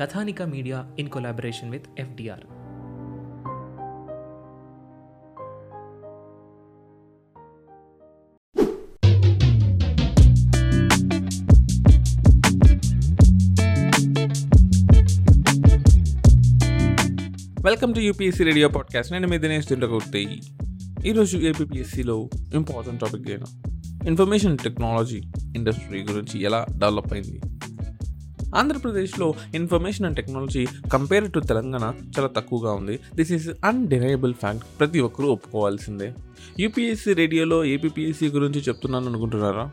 Kathanika media in collaboration with FDR welcome to UPSC radio podcast నేను మీ దినేష్ దిండకూర్తి ఈరోజు ఏపీఎస్సీలో ఇంపార్టెంట్ టాపిక్ అయిన ఇన్ఫర్మేషన్ టెక్నాలజీ ఇండస్ట్రీ గురించి ఎలా డెవలప్ అయింది ఆంధ్రప్రదేశ్లో information and technology compare to Telangana చాలా తక్కువగా ఉంది. దిస్ ఈస్ అన్డినైబుల్ ఫ్యాక్ట్ ప్రతి ఒక్కరూ ఒప్పుకోవాల్సిందే. యూపీఎస్సీ రేడియోలో ఏపీపీఎస్సీ గురించి చెప్తున్నాను అనుకుంటున్నారా?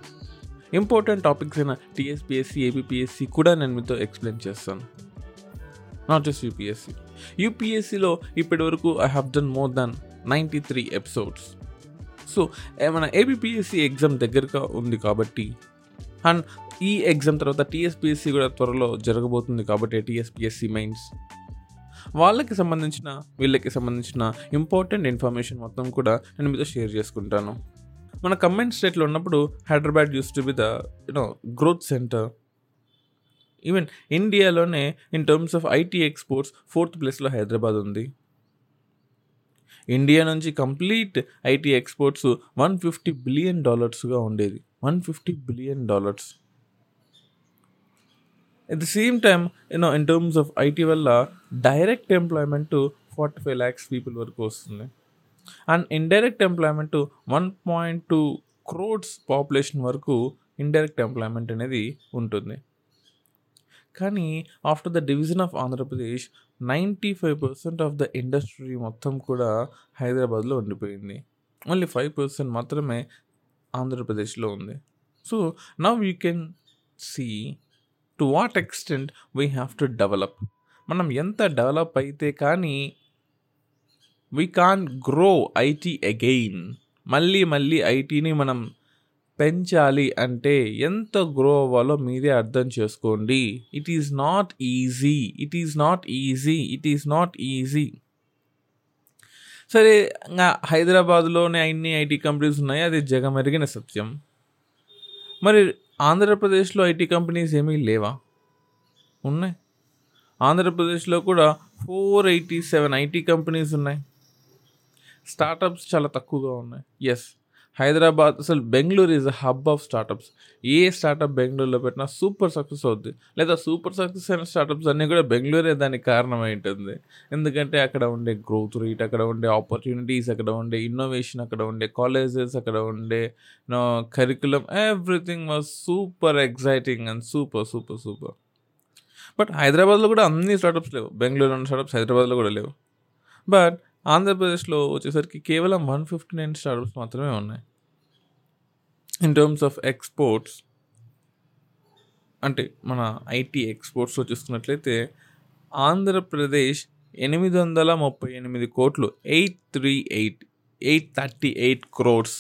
ఇంపార్టెంట్ టాపిక్స్ అయిన టీఎస్పీఎస్సీ ఏపీపీఎస్సీ కూడా నేను మీతో ఎక్స్ప్లెయిన్ చేస్తాను. నాట్ జస్ట్ యూపీఎస్సీ యూపీఎస్సీలో ఇప్పటి వరకు I have done more than ninety three episodes so మన ఏబిపిఎస్సి ఎగ్జామ్ దగ్గరగా ఉంది కాబట్టి అండ్ ఈ ఎగ్జామ్ తర్వాత టీఎస్పిఎస్సి కూడా త్వరలో జరగబోతుంది కాబట్టి టీఎస్పిఎస్సి మెయిన్స్ వాళ్ళకి సంబంధించిన వీళ్ళకి సంబంధించిన ఇంపార్టెంట్ ఇన్ఫర్మేషన్ మొత్తం కూడా నేను మీతో షేర్ చేసుకుంటాను. మన కమెంట్ స్టేట్లో ఉన్నప్పుడు Hyderabad used to be the you know growth center even ఇండియాలోనే in terms of IT exports fourth ప్లేస్లో హైదరాబాద్ ఉంది. ఇండియా నుంచి complete IT exports one fifty billion డాలర్స్గా ఉండేది one fifty billion dollars. At the same time you know in terms of IT వల్ల direct employment forty five lakhs people వరకు వస్తుంది. And indirect employment one point two crores population వరకు indirect employment అనేది ఉంటుంది. కానీ after the division of Andhra Pradesh ninety five percent of the industry మొత్తం కూడా హైదరాబాద్లో ఉండిపోయింది. ఓన్లీ ఫైవ్ పర్సెంట్ మాత్రమే ఆంధ్రప్రదేశ్లో ఉంది. So now you can see to what extent we have to develop మనం ఎంత డెవలప్ అయితే కానీ we can grow IT again మళ్ళీ మళ్ళీ ఐటీని మనం పెంచాలి అంటే ఎంత గ్రో అవ్వాలో మీరే అర్థం చేసుకోండి. It is not easy it is not easy it is not easy సరే ఇంకా హైదరాబాద్లోనే అన్ని ఐటీ కంపెనీస్ ఉన్నాయి? అది జగమెరిగిన సత్యం. మరి ఆంధ్రప్రదేశ్లో ఐటీ కంపెనీస్ ఏమీ లేవా? ఉన్నాయి. ఆంధ్రప్రదేశ్లో కూడా four eighty seven IT companies ఉన్నాయి. స్టార్టప్స్ చాలా తక్కువగా ఉన్నాయి. ఎస్ హైదరాబాద్ అసలు Bengaluru is a hub of startups A startup బెంగళూరులో పెట్టినా సూపర్ సక్సెస్ అవుద్ది. లేదా సూపర్ సక్సెస్ అయిన స్టార్టప్స్ అన్నీ కూడా బెంగళూరే దానికి కారణమై ఉంటుంది. ఎందుకంటే అక్కడ ఉండే గ్రోత్ రేట్ అక్కడ ఉండే ఆపర్చునిటీస్ అక్కడ ఉండే ఇన్నోవేషన్ అక్కడ ఉండే కాలేజెస్ అక్కడ ఉండే no curriculum everything was super exciting and super super super but హైదరాబాద్లో కూడా అన్ని స్టార్టప్స్ లేవు. బెంగళూరు ఉన్న స్టార్టప్స్ హైదరాబాద్లో కూడా లేవు. బట్ ఆంధ్రప్రదేశ్లో వచ్చేసరికి కేవలం వన్ ఫిఫ్టీ నైన్ స్టార్టప్స్ మాత్రమే ఉన్నాయి. ఇన్ టర్మ్స్ ఆఫ్ ఎక్స్పోర్ట్స్ అంటే మన ఐటీ ఎక్స్పోర్ట్స్లో చూసుకున్నట్లయితే ఆంధ్రప్రదేశ్ ఎనిమిది వందల ముప్పై ఎనిమిది కోట్లు eight three eight eight thirty eight crores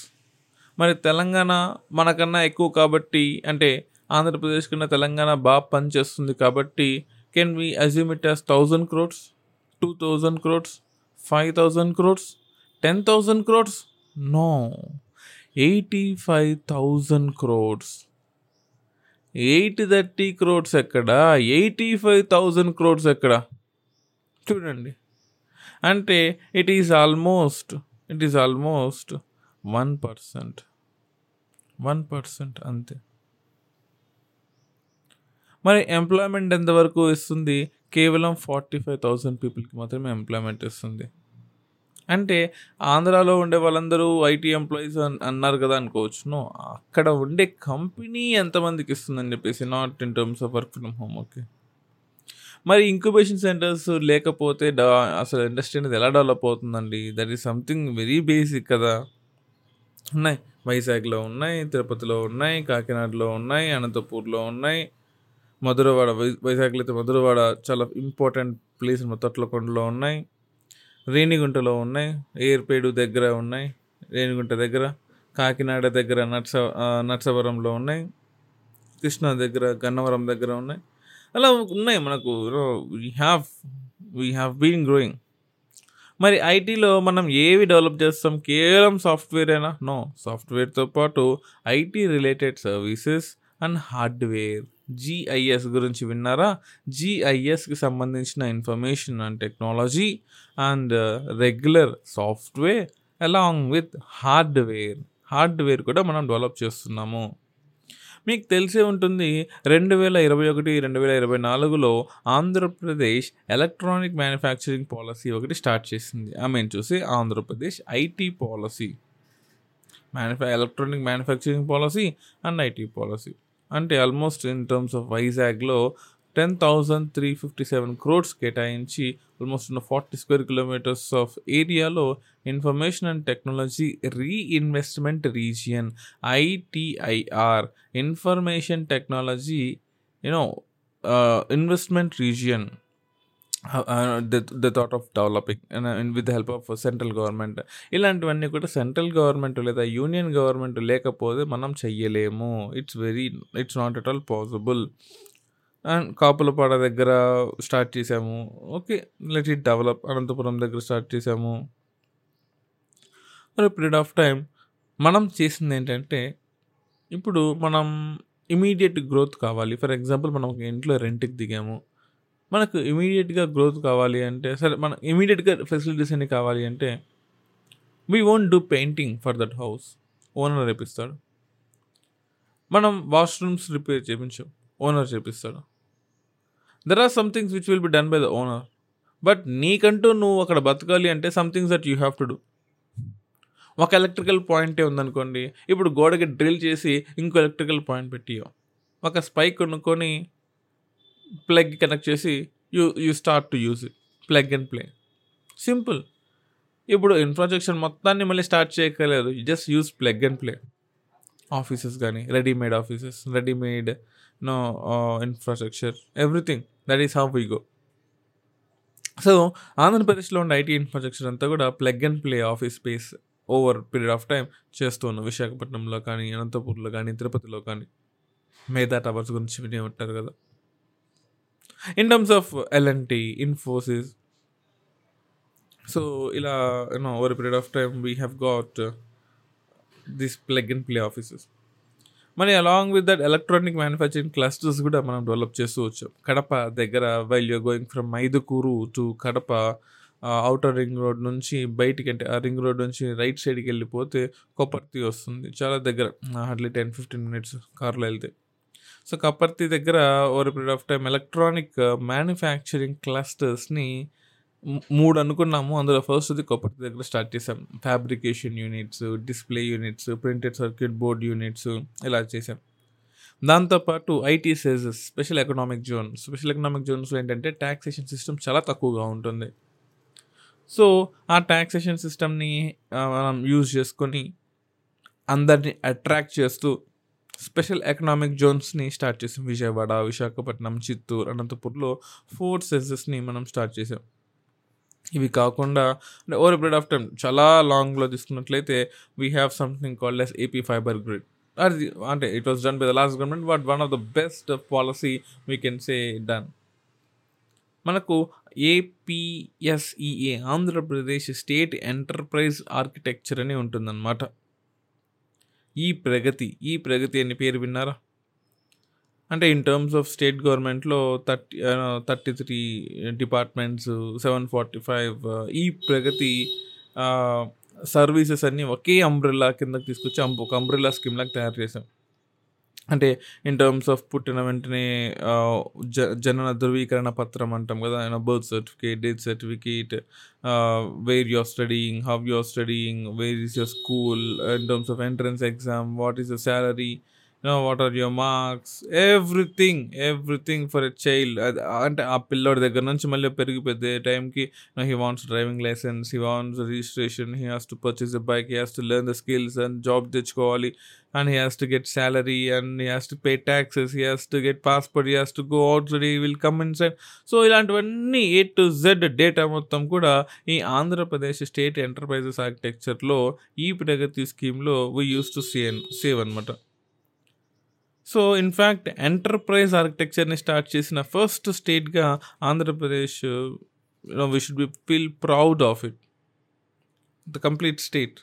మరి తెలంగాణ మనకన్నా ఎక్కువ కాబట్టి అంటే ఆంధ్రప్రదేశ్ కన్నా తెలంగాణ బాగా పనిచేస్తుంది కాబట్టి can we assume it as thousand crores two thousand crores five thousand crores ten thousand crores no eighty five thousand crores eight thirty crores ఎక్కడ? ఎయిటీ ఫైవ్ థౌజండ్ క్రోడ్స్ ఎక్కడ? చూడండి. అంటే it is almost it is almost one percent one percent అంతే. మరి employment ఎంతవరకు ఇస్తుంది? కేవలం forty five thousand పీపుల్కి మాత్రమే ఎంప్లాయ్మెంట్ ఇస్తుంది. అంటే ఆంధ్రాలో ఉండే వాళ్ళందరూ ఐటీ ఎంప్లాయీస్ అన్నారు కదా అనుకోవచ్చును అక్కడ ఉండే కంపెనీ ఎంతమందికి ఇస్తుందని చెప్పేసి not in terms of work from home okay మరి ఇంక్యుబేషన్ సెంటర్స్ లేకపోతే డా అసలు ఇండస్ట్రీ అనేది ఎలా డెవలప్ అవుతుందండి? That is something very basic కదా. ఉన్నాయి. వైజాగ్లో ఉన్నాయి తిరుపతిలో ఉన్నాయి కాకినాడలో ఉన్నాయి అనంతపూర్లో ఉన్నాయి. మధురవాడ వై వైజాగ్లో అయితే మధురవాడ చాలా ఇంపార్టెంట్ ప్లేస్ తొట్లకొండలో ఉన్నాయి. రేణిగుంటలో ఉన్నాయి. ఏర్పేడు దగ్గర ఉన్నాయి. రేణిగుంట దగ్గర కాకినాడ దగ్గర నర్స నర్సవరంలో ఉన్నాయి. కృష్ణా దగ్గర గన్నవరం దగ్గర ఉన్నాయి. అలా ఉన్నాయి మనకు. We have we have been growing మరి ఐటీలో మనం ఏవి డెవలప్ చేస్తాం? కేవలం సాఫ్ట్వేరేనా నో సాఫ్ట్వేర్తో పాటు IT related services and hardware GIS గురించి విన్నారా? జిఐఎస్కి సంబంధించిన information and technology and regular software along with hardware hardware కూడా మనం డెవలప్ చేస్తున్నాము. మీకు తెలిసే ఉంటుంది రెండు వేల ఇరవై ఒకటి రెండు వేల ఇరవై నాలుగులో ఆంధ్రప్రదేశ్ ఎలక్ట్రానిక్ మ్యానుఫ్యాక్చరింగ్ పాలసీ ఒకటి స్టార్ట్ చేసింది. ఐ మీన్ చూసి Andhra Pradesh IT policy మ్యానుఫ్యా electronic manufacturing policy and IT policy అంటే ఆల్మోస్ట్ ఇన్ టర్మ్స్ ఆఫ్ వైజాగ్లో ten thousand three fifty seven crores కేటాయించి ఆల్మోస్ట్ ఉన్న ఫార్టీ స్క్వేర్ కిలోమీటర్స్ ఆఫ్ ఏరియాలో information and technology reinvestment region ITIR information technology you know investment region the thought of developing with help of central government ఇలాంటివన్నీ కూడా central government లేదా union government లేకపోతే మనం చెయ్యలేము. It's very it's not at all possible and Kapulapada దగ్గర start చేసాము okay let it develop Anantapuram దగ్గర start చేసాము మరి పీరియడ్ ఆఫ్ టైం మనం చేసింది ఏంటంటే ఇప్పుడు మనం ఇమీడియట్ గ్రోత్ కావాలి. ఫర్ ఎగ్జాంపుల్ మనం ఒక ఇంట్లో రెంట్కి దిగాము. మనకు ఇమీడియట్గా గ్రోత్ కావాలి అంటే సరే మన ఇమీడియట్గా ఫెసిలిటీస్ అన్ని కావాలి అంటే we won't do painting for that house owner రేపిస్తాడు. మనం వాష్రూమ్స్ రిపేర్ చేయించాం owner చేపిస్తాడు. There are some things which will be done by the owner but నీకంటూ నువ్వు అక్కడ బతకాలి అంటే somethings that you have to do ఒక ఎలక్ట్రికల్ పాయింటే ఉందనుకోండి ఇప్పుడు గోడకి డ్రిల్ చేసి ఇంకో ఎలక్ట్రికల్ పాయింట్ పెట్టియో ఒక స్పైక్ కొనుక్కొని ప్లగ్ కనెక్ట్ చేసి you you start to use it plug and play simple ఇప్పుడు ఇన్ఫ్రాస్ట్రక్చర్ మొత్తాన్ని మళ్ళీ స్టార్ట్ చేయక్కర్లేదు. Just use plug and play offices కానీ readymade offices readymade no infrastructure everything that is how we go so ఆంధ్రప్రదేశ్లో ఉన్న IT infrastructure అంతా కూడా plug and play office space over period of time చేస్తూ ఉన్నాం విశాఖపట్నంలో కానీ అనంతపూర్లో కానీ తిరుపతిలో కానీ. మేధా టవర్స్ గురించి వినే ఉంటారు కదా. In terms of LNT Infosys so ఇలా you know over period of time we have got this plug and play offices మరి along with that electronic manufacturing clusters కూడా మనం డెవలప్ చేస్తూ వచ్చాం. కడప దగ్గర while you're going from Mydukur to Kadapa outer ring road నుంచి బయటికి అంటే ఆ రింగ్ రోడ్ నుంచి రైట్ సైడ్కి వెళ్ళిపోతే కొప్పర్తి వస్తుంది. చాలా దగ్గర హార్డ్లీ టెన్ ఫిఫ్టీన్ మినిట్స్ కార్లో వెళ్తే. సో కప్పర్తి దగ్గర over period of time electronic manufacturing క్లస్టర్స్ని మూడు అనుకున్నాము. అందులో ఫస్ట్ కొప్పటి దగ్గర స్టార్ట్ చేసాం fabrication units display units printed circuit board units ఇలా చేసాం దాంతోపాటు IT SEZs special economic zone special economic జోన్స్లో ఏంటంటే ట్యాక్సేషన్ సిస్టమ్ చాలా తక్కువగా ఉంటుంది. సో ఆ ట్యాక్సేషన్ సిస్టమ్ని uh, మనం యూజ్ చేసుకొని అందరిని అట్రాక్ట్ చేస్తూ స్పెషల్ ఎకనామిక్ జోన్స్ని స్టార్ట్ చేసాం. విజయవాడ విశాఖపట్నం చిత్తూరు అనంతపూర్లో ఫోర్ సెన్సెస్ని మనం స్టార్ట్ చేసాం. ఇవి కాకుండా అంటే ఓవర్ పీరియడ్ ఆఫ్ టైం చాలా లాంగ్లో తీసుకున్నట్లయితే we have something called as AP fibre grid అది అంటే it was done by the last government but one of the best policy we can say done మనకు ఏపీఎస్ఈఏ ఆంధ్రప్రదేశ్ స్టేట్ ఎంటర్ప్రైజ్ ఆర్కిటెక్చర్ అని ఉంటుందన్నమాట. ఈ ప్రగతి ఈ ప్రగతి అని పేరు విన్నారా? అంటే ఇన్ టర్మ్స్ ఆఫ్ స్టేట్ గవర్నమెంట్లో thirty thirty three departments seven forty five ఈ ప్రగతి సర్వీసెస్ అన్నీ ఒకే అంబ్రెల్లా కిందకి తీసుకొచ్చి ఒక అంబ్రెల్లా స్కీమ్ లాగా తయారు చేసాం అంటే ఇన్ టర్మ్స్ ఆఫ్ పుట్టిన వెంటనే జ జనన ధృవీకరణ పత్రం అంటాం కదా birth certificate death certificate where you're studying how you're studying where is your school in terms of entrance exam what is your salary what are your marks everything everything for a child అంటే ఆ పిల్లోడి దగ్గర నుంచి మళ్ళీ పెరిగి టైంకి టైంకి he wants driving licence he wants registration he has to purchase a bike he has to learn the skills and job తెచ్చుకోవాలి. And he has to get salary and he has to pay taxes he has to get passport he has to go out outside will come inside so ఇలాంటివన్నీ A to Z data మొత్తం కూడా ఈ Andhra Pradesh state enterprises ఆర్కిటెక్చర్లో ఈ ప్రగతి స్కీమ్లో we use to save save అనమాట so in fact enterprise ఆర్కిటెక్చర్ని start చేసిన first స్టేట్గా Andhra Pradesh we should B feel proud of it the complete state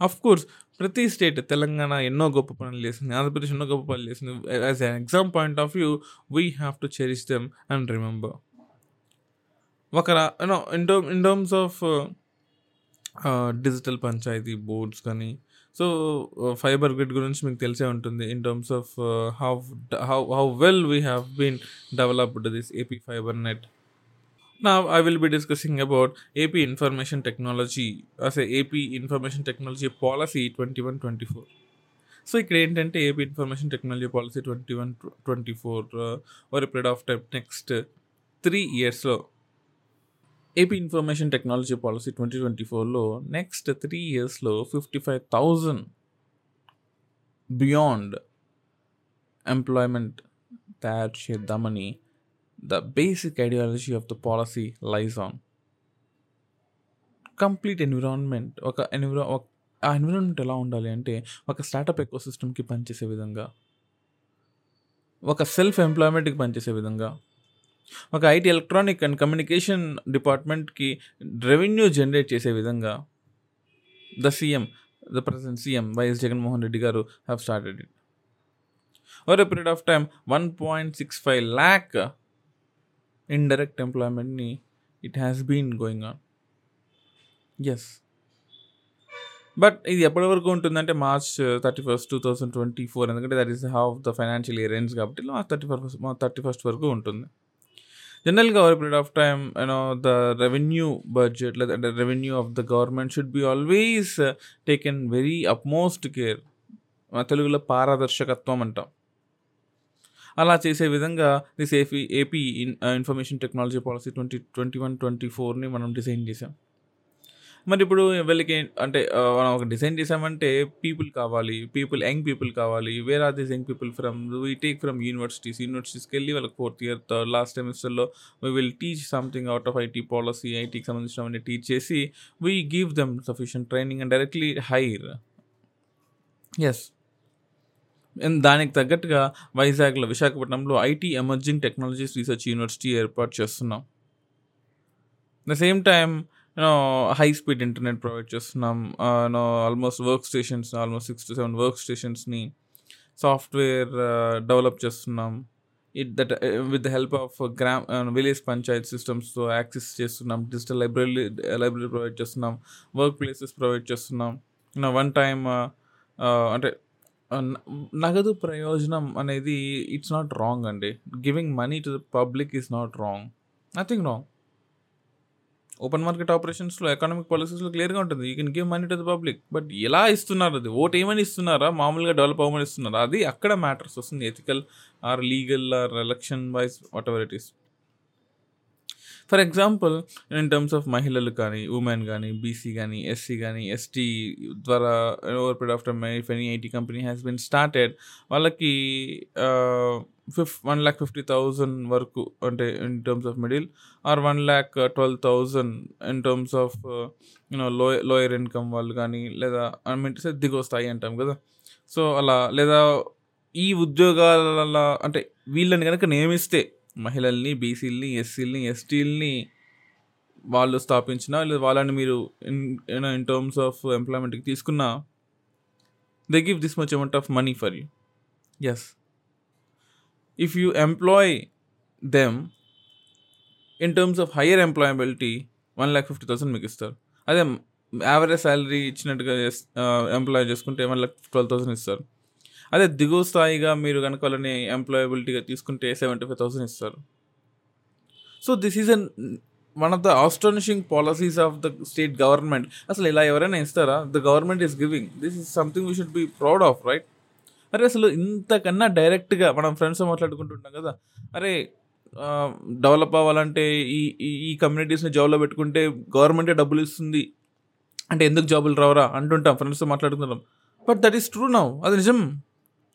of course ప్రతి స్టేట్ తెలంగాణ ఎన్నో గొప్ప పనులు చేసింది. ఆంధ్రప్రదేశ్ ఎన్నో గొప్ప పనులు చేసింది. As an exam point of view we have to cherish them and remember ఒక you know in term in terms of digital panchayat boards కానీ సో ఫైబర్ గ్రిడ్ గురించి మీకు తెలిసే ఉంటుంది in terms of how how how well we have been developed this AP fibre net నా I will be discussing about AP information technology Information Technology as a AP Information Technology Policy 2124. So ఇక్కడ ఏంటంటే AP information technology policy twenty one twenty four over period of time next three ఇయర్స్లో AP information technology policy twenty twenty ఫోర్లో next three ఇయర్స్లో fifty five thousand beyond employment తయారు చేద్దామని the basic ideology of the policy lies on complete environment ఒక ఎన్విరా ఆ environment ఎలా ఉండాలి అంటే ఒక స్టార్టప్ ఎకో సిస్టమ్కి పనిచేసే విధంగా ఒక సెల్ఫ్ ఎంప్లాయ్మెంట్కి పనిచేసే విధంగా ఒక ఐటీ ఎలక్ట్రానిక్ అండ్ కమ్యూనికేషన్ డిపార్ట్మెంట్కి రెవెన్యూ జనరేట్ చేసే విధంగా the CM the present CM YS Jaganmohan Reddy garu have started it over a period of time one point six five lakh indirect ఎంప్లాయ్మెంట్ని it has been going on yes but ఇది ఎప్పటి వరకు ఉంటుందంటే March thirty first two thousand twenty four ఎందుకంటే that is half the financial year ends కాబట్టి March thirty first thirty first వరకు ఉంటుంది. జనరల్గా over period of time you know the revenue budget లేదంటే revenue of the government should be always taken very upmost care తెలుగులో పారదర్శకత్వం అంటాం. అలా చేసే విధంగా this AP AP information technology policy twenty twenty one twenty ఫోర్ని మనం డిజైన్ చేసాం మరి ఇప్పుడు వీళ్ళకి అంటే మనం ఒక డిజైన్ చేసామంటే పీపుల్ కావాలి పీపుల్ యంగ్ పీపుల్ కావాలి. Where are this young people from we take from universities యూనివర్సిటీస్కి వెళ్ళి వాళ్ళకి ఫోర్త్ ఇయర్ లాస్ట్ సెమిస్టర్లో we will teach something out of IT policy ఐటీకి సంబంధించినవన్నీ టీచ్ చేసి we give them sufficient training and directly hires దానికి తగ్గట్టుగా వైజాగ్లో విశాఖపట్నంలో IT emerging technologies research university ఏర్పాటు చేస్తున్నాం. The same time high speed internet provide చేస్తున్నాం you know almost work stations almost six to seven work స్టేషన్స్ని software develop చేస్తున్నాం it that with the help of gram village panchayat సిస్టమ్స్తో access చేస్తున్నాం digital library library provide చేస్తున్నాం work places provide చేస్తున్నాం one time అంటే నగదు ప్రయోజనం అనేది it's not wrong అండి. Giving money to the public is not wrong nothing wrong open market ఆపరేషన్స్లో economic పాలసీస్లో క్లియర్గా ఉంటుంది. You can give money to the public but ఎలా ఇస్తున్నారు అది? ఓట్ ఏమని ఇస్తున్నారా? మామూలుగా డెవలప్ అవ్వమని ఇస్తున్నారా? అది అక్కడ మ్యాటర్స్ వస్తుంది ethical or legal or election wise whatever it is for example in terms of మహిళలు కానీ ఉమెన్ కానీ బీసీ కానీ ఎస్సీ కానీ ఎస్టీ ద్వారా over period of time if any IT company has been started వాళ్ళకి fifty one lakh fifty thousand వరకు అంటే in terms of middle or one lakh twelve thousand in terms of you know low lower income వాళ్ళు కానీ లేదా I దిగొస్తాయి దిగువ అంటాం కదా. So అలా లేదా ఈ ఉద్యోగాల అంటే వీళ్ళని కనుక నియమిస్తే మహిళల్ని బీసీలని ఎస్సీలని ఎస్టీలని వాళ్ళు స్థాపించిన లేదా వాళ్ళని మీరు ఇన్ ఇన్ టర్మ్స్ ఆఫ్ ఎంప్లాయ్మెంట్కి తీసుకున్న they give this much amount of money for you. Yes if you employ them in terms of higher employability one lakh fifty thousand మీకు ఇస్తారు. అదే యావరేజ్ శాలరీ ఇచ్చినట్టుగా ఎంప్లాయ్ uh, చేసుకుంటే one lakh twelve thousand ఇస్తారు. అదే దిగువ స్థాయిగా మీరు కనుక వాళ్ళని ఎంప్లాయబిలిటీగా తీసుకుంటే సెవెంటీ ఫైవ్ థౌసండ్ ఇస్తారు. So this is an one of the astonishing policies of the state government అసలు ఇలా ఎవరైనా ఇస్తారా? The government is giving this is something we should be proud of right అరే అసలు ఇంతకన్నా డైరెక్ట్గా మనం ఫ్రెండ్స్ మాట్లాడుకుంటుంటాం కదా. అరే డెవలప్ అవ్వాలంటే ఈ ఈ- ఈ కమ్యూనిటీస్ని జాబ్లో పెట్టుకుంటే గవర్నమెంటే డబ్బులు ఇస్తుంది. అంటే ఎందుకు జాబులు రావరా? అంటుంటాం ఫ్రెండ్స్తో మాట్లాడుకుంటాం but that is true now అది నిజం.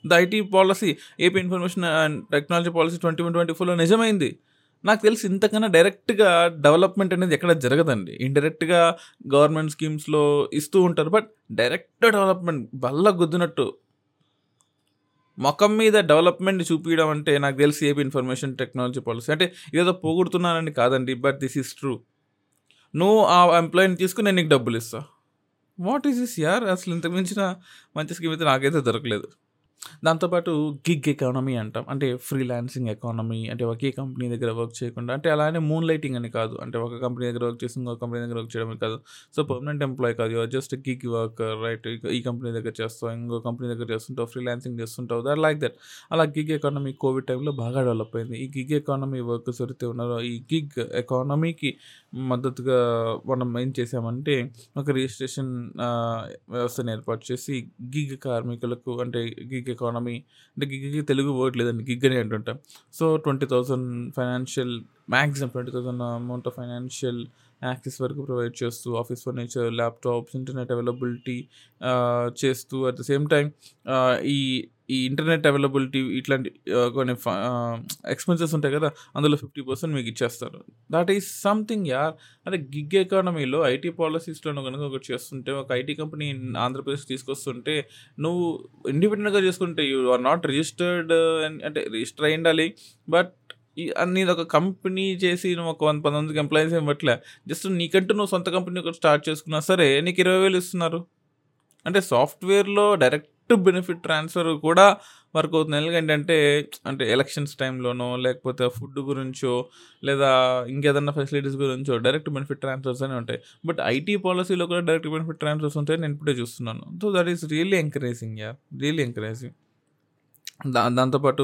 The IT policy AP information and technology policy twenty one twenty ఫోర్లో నిజమైంది. నాకు తెలిసి ఇంతకన్నా డైరెక్ట్గా డెవలప్మెంట్ అనేది ఎక్కడ జరగదండి. ఇండైరెక్ట్గా గవర్నమెంట్ స్కీమ్స్లో ఇస్తూ ఉంటారు బట్ డైరెక్ట్ డెవలప్మెంట్ బల్ల గుద్దినట్టు. మొఖం మీద డెవలప్మెంట్ చూపించడం అంటే నాకు తెలిసి ఏపీ ఇన్ఫర్మేషన్ టెక్నాలజీ పాలసీ. అంటే ఏదో పోగొడుతున్నానని కాదండి బట్ దిస్ ఈస్ ట్రూ. నువ్వు ఆ ఎంప్లాయీని తీసుకుని నేను నీకు డబ్బులు ఇస్తా. వాట్ ఈస్ దిస్ యార్? అసలు ఇంతకు మించిన మంచి స్కీమ్ అయితే నాకైతే దొరకలేదు. దాంతోపాటు గిగ్ ఎకానమీ అంటాం. అంటే ఫ్రీలాన్సింగ్ ఎకానమీ అంటే ఒకే కంపెనీ దగ్గర వర్క్ చేయకుండా అంటే అలానే మూన్ లైటింగ్ అని కాదు. అంటే ఒక కంపెనీ దగ్గర వర్క్ చేసి ఇంకో కంపెనీ దగ్గర వర్క్ చేయడమే కాదు. సో పర్మనెంట్ ఎంప్లాయ్ కాదు. Your just gig work right ఈ కంపెనీ దగ్గర చేస్తావు ఇంకో కంపెనీ దగ్గర చేస్తుంటావు ఫ్రీలాన్సింగ్ చేస్తుంటావు. దట్ లైక్ దట్ అలా గిగ్ ఎకానమీ కోవిడ్ టైంలో బాగా డెవలప్ అయింది. ఈ గిగ్ ఎకానమీ వర్కర్స్ ఎవరైతే ఉన్నారో ఈ గిగ్ ఎకానమీకి మద్దతుగా మనం ఏం చేసామంటే ఒక రిజిస్ట్రేషన్ వ్యవస్థను ఏర్పాటు చేసి గిగ్ కార్మికులకు అంటే గిగ్ ఎకానమీ అంటే గిగ్కి తెలుగు వర్డ్ లేదండి గిగ్ అని అంటుంటాం. So twenty thousand financial maximum twenty thousand amount of financial access వరకు ప్రొవైడ్ చేస్తూ office furniture laptops internet availability చేస్తూ అట్ ద సేమ్ టైం ఈ ఈ ఇంటర్నెట్ అవైలబిలిటీ ఇట్లాంటి కొన్ని ఎక్స్పెన్సెస్ ఉంటాయి కదా అందులో ఫిఫ్టీ పర్సెంట్ మీకు ఇచ్చేస్తారు. దట్ ఈస్ సంథింగ్ యార్ అంటే గిగ్ ఎకానమీలో ఐటీ పాలసీస్లో కనుక ఒకటి చేస్తుంటే ఒక ఐటీ కంపెనీ ఆంధ్రప్రదేశ్ తీసుకొస్తుంటే నువ్వు ఇండిపెండెంట్గా చేసుకుంటే యూ ఆర్ నాట్ రిజిస్టర్డ్ అంటే రిజిస్టర్ అయ్యి ఉండాలి. బట్ అన్ని ఒక కంపెనీ చేసి నువ్వు ఒక వంద పంతొమ్మిదికి ఎంప్లాయీస్ ఏం జస్ట్ నీకంటూ నువ్వు సొంత కంపెనీ ఒకటి స్టార్ట్ చేసుకున్నా సరే నీకు ఇరవై వేలు ఇస్తున్నారు. అంటే సాఫ్ట్వేర్లో డైరెక్ట్ బెనిఫిట్ ట్రాన్స్ఫర్ కూడా వర్క్ అవుతుంది. ఎందుకంటే అంటే ఎలక్షన్స్ టైంలోనో లేకపోతే ఫుడ్ గురించో లేదా ఇంకేదన్నా ఫెసిలిటీస్ గురించో డైరెక్ట్ బెనిఫిట్ ట్రాన్స్ఫర్స్ అని ఉంటాయి. బట్ ఐటీ పాలసీలో కూడా డైరెక్ట్ బెనిఫిట్ ట్రాన్స్ఫర్స్ ఉంటాయి నేను ఇప్పుడే చూస్తున్నాను. So that is really encouraging yeah really encouraging దా దాంతోపాటు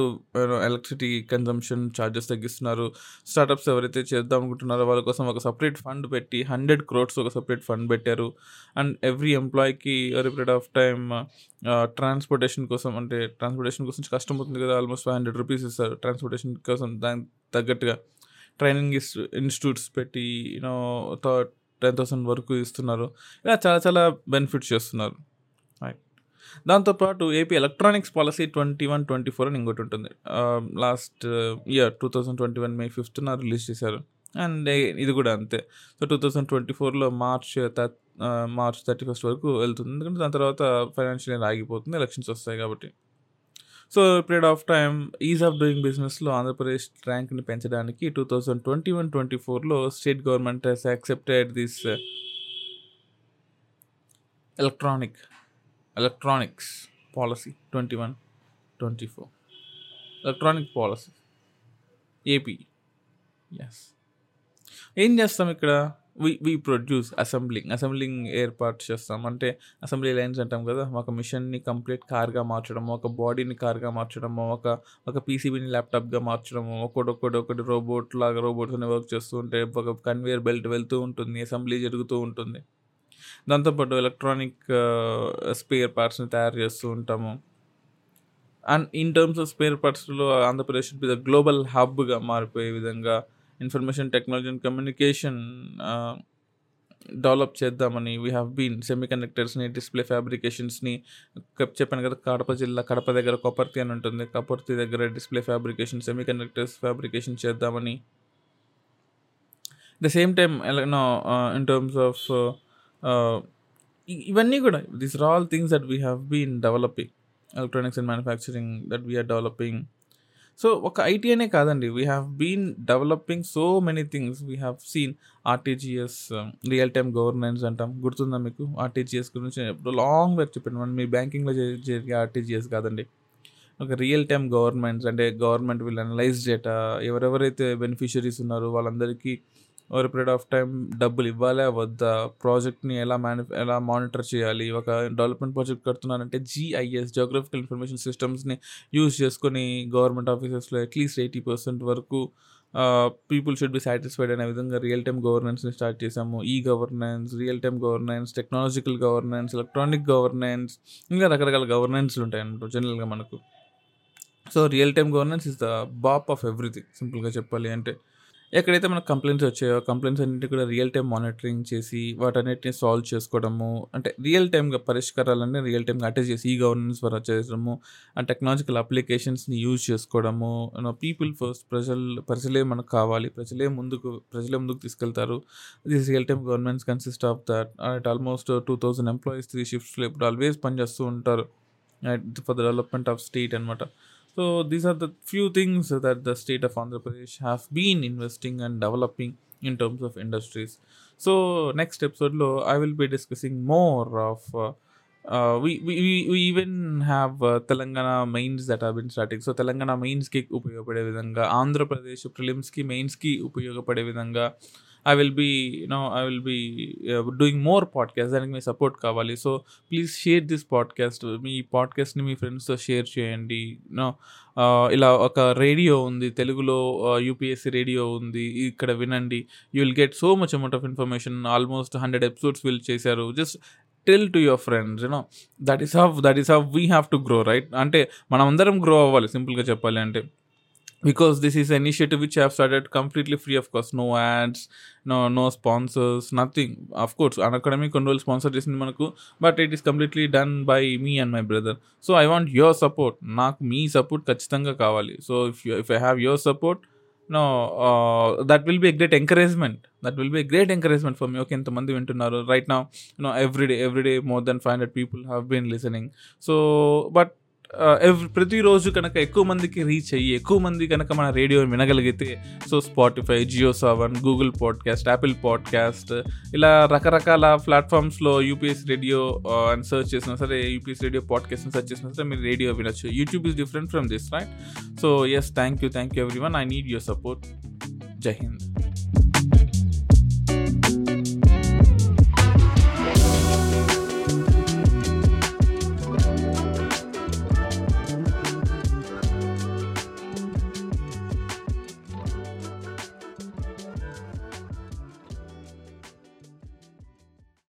ఎలక్ట్రిసిటీ కన్జంప్షన్ ఛార్జెస్ తగ్గిస్తున్నారు. స్టార్టప్స్ ఎవరైతే చేద్దాం అనుకుంటున్నారో వాళ్ళ కోసం ఒక సపరేట్ ఫండ్ పెట్టి హండ్రెడ్ క్రోడ్స్ ఒక సపరేట్ ఫండ్ పెట్టారు. అండ్ ఎవ్రీ ఎంప్లాయీకి ఎవరి పీరియడ్ ఆఫ్ టైమ్ ట్రాన్స్పోర్టేషన్ కోసం అంటే ట్రాన్స్పోర్టేషన్ కోసం కష్టం అవుతుంది కదా ఆల్మోస్ట్ ఫైవ్ హండ్రెడ్ రూపీస్ ఇస్తారు ట్రాన్స్పోర్టేషన్ కోసం దానికి తగ్గట్టుగా. ట్రైనింగ్ ఇన్స్టిట్యూట్స్ పెట్టి యూనో టెన్ థౌసండ్ వరకు ఇస్తున్నారు. ఇలా చాలా చాలా బెనిఫిట్స్ చేస్తున్నారు. దాంతోపాటు AP electronics policy twenty one twenty four అని ఇంకోటి ఉంటుంది. Last year two thousand twenty one May ఫిఫ్త్న release చేశారు. అండ్ uh, ఇది కూడా అంతే. సో టూ థౌజండ్ ట్వంటీ ఫోర్లో మార్చ్ మార్చ్ థర్టీ ఫస్ట్ వరకు వెళ్తుంది. ఎందుకంటే దాని తర్వాత ఫైనాన్షియల్ ఇయర్ ఆగిపోతుంది ఎలక్షన్స్ వస్తాయి కాబట్టి. So period of time is of doing బిజినెస్లో ఆంధ్రప్రదేశ్ ర్యాంక్ని పెంచడానికి two thousand twenty one twenty ఫోర్లో state government has accepted this electronic electronics policy twenty one twenty four electronic policy AP yes ఏం చేస్తాం ఇక్కడ? వి వి produce assembling assembling ఏర్పాటు చేస్తాం. అంటే assembly lines అంటాం కదా? ఒక మిషన్ని కంప్లీట్ కార్గా మార్చడం ఒక బాడీని కార్గా మార్చడము ఒక ఒక పీసీబీని ల్యాప్టాప్గా మార్చడము ఒకటి ఒకటి ఒకటి రోబోట్ లాగా రోబోట్స్ని వర్క్ చేస్తూ ఉంటే ఒక కన్వేయర్ బెల్ట్ వెళ్తూ ఉంటుంది అసెంబ్లీ జరుగుతూ ఉంటుంది. దాంతోపాటు ఎలక్ట్రానిక్ స్పేర్ పార్ట్స్ని తయారు చేస్తూ ఉంటాము. And in terms of spare పార్ట్స్లో ఆంధ్రప్రదేశ్ విత్ గ్లోబల్ హబ్గా మారిపోయే విధంగా information technology and communication develop చేద్దామని వీ హ్యావ్ బీన్ సెమీ కండక్టర్స్ని డిస్ప్లే ఫ్యాబ్రికేషన్స్ని చెప్పాను కదా కడప జిల్లా కడప దగ్గర కొపర్తి అని ఉంటుంది. కొపర్తి దగ్గర display fabrication semiconductors fabrication చేద్దామని the same time no in terms of ఇవన్నీ కూడా these are all things that we have been developing electronics and manufacturing that we're developing so ఒక ఐటీ అనే కాదండి we have been developing so many things we have seen RTGS real time governance అంటాం. గుర్తుందా మీకు? RTGS గురించి ఎప్పుడు long work చెప్పాను. మీ బ్యాంకింగ్లో జరిగే ఆర్టీజీఎస్ కాదండి. ఒక రియల్ టైమ్ గవర్నమెంట్స్ అంటే గవర్నమెంట్ వీళ్ళు అనలైజ్ డేటా ఎవరెవరైతే బెనిఫిషరీస్ ఉన్నారో వాళ్ళందరికీ ఓవర్ పీరియడ్ ఆఫ్ టైం డబ్బులు ఇవ్వాలా వద్దా? ప్రాజెక్ట్ని ఎలా మేని ఎలా మానిటర్ చేయాలి? ఒక డెవలప్మెంట్ ప్రాజెక్ట్ కడుతున్నారంటే జిఐఎస్ జోగ్రఫికల్ ఇన్ఫర్మేషన్ సిస్టమ్స్ని యూజ్ చేసుకొని గవర్నమెంట్ ఆఫీసెస్లో అట్లీస్ట్ ఎయిటీ పర్సెంట్ వరకు పీపుల్ షుడ్ బి సాటిస్ఫైడ్ అనే విధంగా రియల్ టైమ్ గవర్నెన్స్ని స్టార్ట్ చేసాము ఈ governance real time governance technological governance electronic governance ఇంకా రకరకాల గవర్నెన్స్లు ఉంటాయి అన్నమాట జనరల్గా మనకు. So real time governance is the బాప్ ఆఫ్ ఎవ్రీథింగ్ సింపుల్గా చెప్పాలి అంటే. ఎక్కడైతే మనకు కంప్లైంట్స్ వచ్చాయో కంప్లైంట్స్ అన్నింటి కూడా రియల్ టైం మానిటరింగ్ చేసి వాటన్నిటిని సాల్వ్ చేసుకోవడము అంటే రియల్ టైమ్గా పరిష్కారాలన్నీ రియల్ టైమ్గా అటాచ్ చేసి ఈ గవర్నెన్స్ ద్వారా చేయడము అండ్ టెక్నాలజికల్ అప్లికేషన్స్ని యూజ్ చేసుకోవడము పీపుల్ ఫస్ట్ ప్రజలు ప్రజలే మనకు కావాలి ప్రజలే ముందుకు ప్రజలే ముందుకు తీసుకెళ్తారు. This real time governments consist of that and almost two thousand employees three షిఫ్ట్స్లో ఇప్పుడు ఆల్వేస్ పనిచేస్తూ ఉంటారు for the development of state అనమాట So these are the few things that the state of Andhra Pradesh have been investing and developing in terms of industries. So next episode, lo, I will be discussing more of. Uh, uh, we, we, we we even have uh, Telangana mains that have been starting. So Telangana mains కి ఉపయోగపడే విధంగా ఆంధ్రప్రదేశ్ ప్రిలిమ్స్కి మెయిన్స్కి ఉపయోగపడే విధంగా I will be no I will be doing more podcast దానికి మీ support కావాలి. So please share this podcast మీ పాడ్కాస్ట్ని మీ ఫ్రెండ్స్తో షేర్ చేయండి. నో ఇలా ఒక రేడియో ఉంది. తెలుగులో యూపీఎస్సీ రేడియో ఉంది. ఇక్కడ వినండి. You will get so much amount of information almost hundred episodes will చేశారు. Just tell to your friends you know that is how that is how we have to grow right అంటే మనం అందరం grow అవ్వాలి. సింపుల్గా చెప్పాలి అంటే because this is an initiative which I have started completely free of cost no ads no no sponsors nothing. Of course an academy control sponsor చేసింది మనకు but it is completely done by me and my brother so I want your support నాకు మీ support ఖచ్చితంగా కావాలి. So if you if I have your support no that will be a great encouragement that will be a great encouragement for me okay ఎంతమంది వింటున్నారు. Right నా no everyday everyday more than five hundred people have been listening so but every ప్రతిరోజు కనుక ఎక్కువ మందికి reach అయ్యి ఎక్కువ మంది కనుక మన radio వినగలిగితే so Spotify Jio Saavn Google podcast Apple podcast ఇలా రకరకాల ప్లాట్ఫామ్స్లో యూపీఎస్ రేడియో అని సెర్చ్ చేసినా సరే యూపీఎస్ రేడియో పాడ్కాస్ట్ సెర్చ్ చేసినా సరే మీరు రేడియో వినొచ్చు. YouTube is different from this right so yes thank you thank you every one I need your support జై హింద్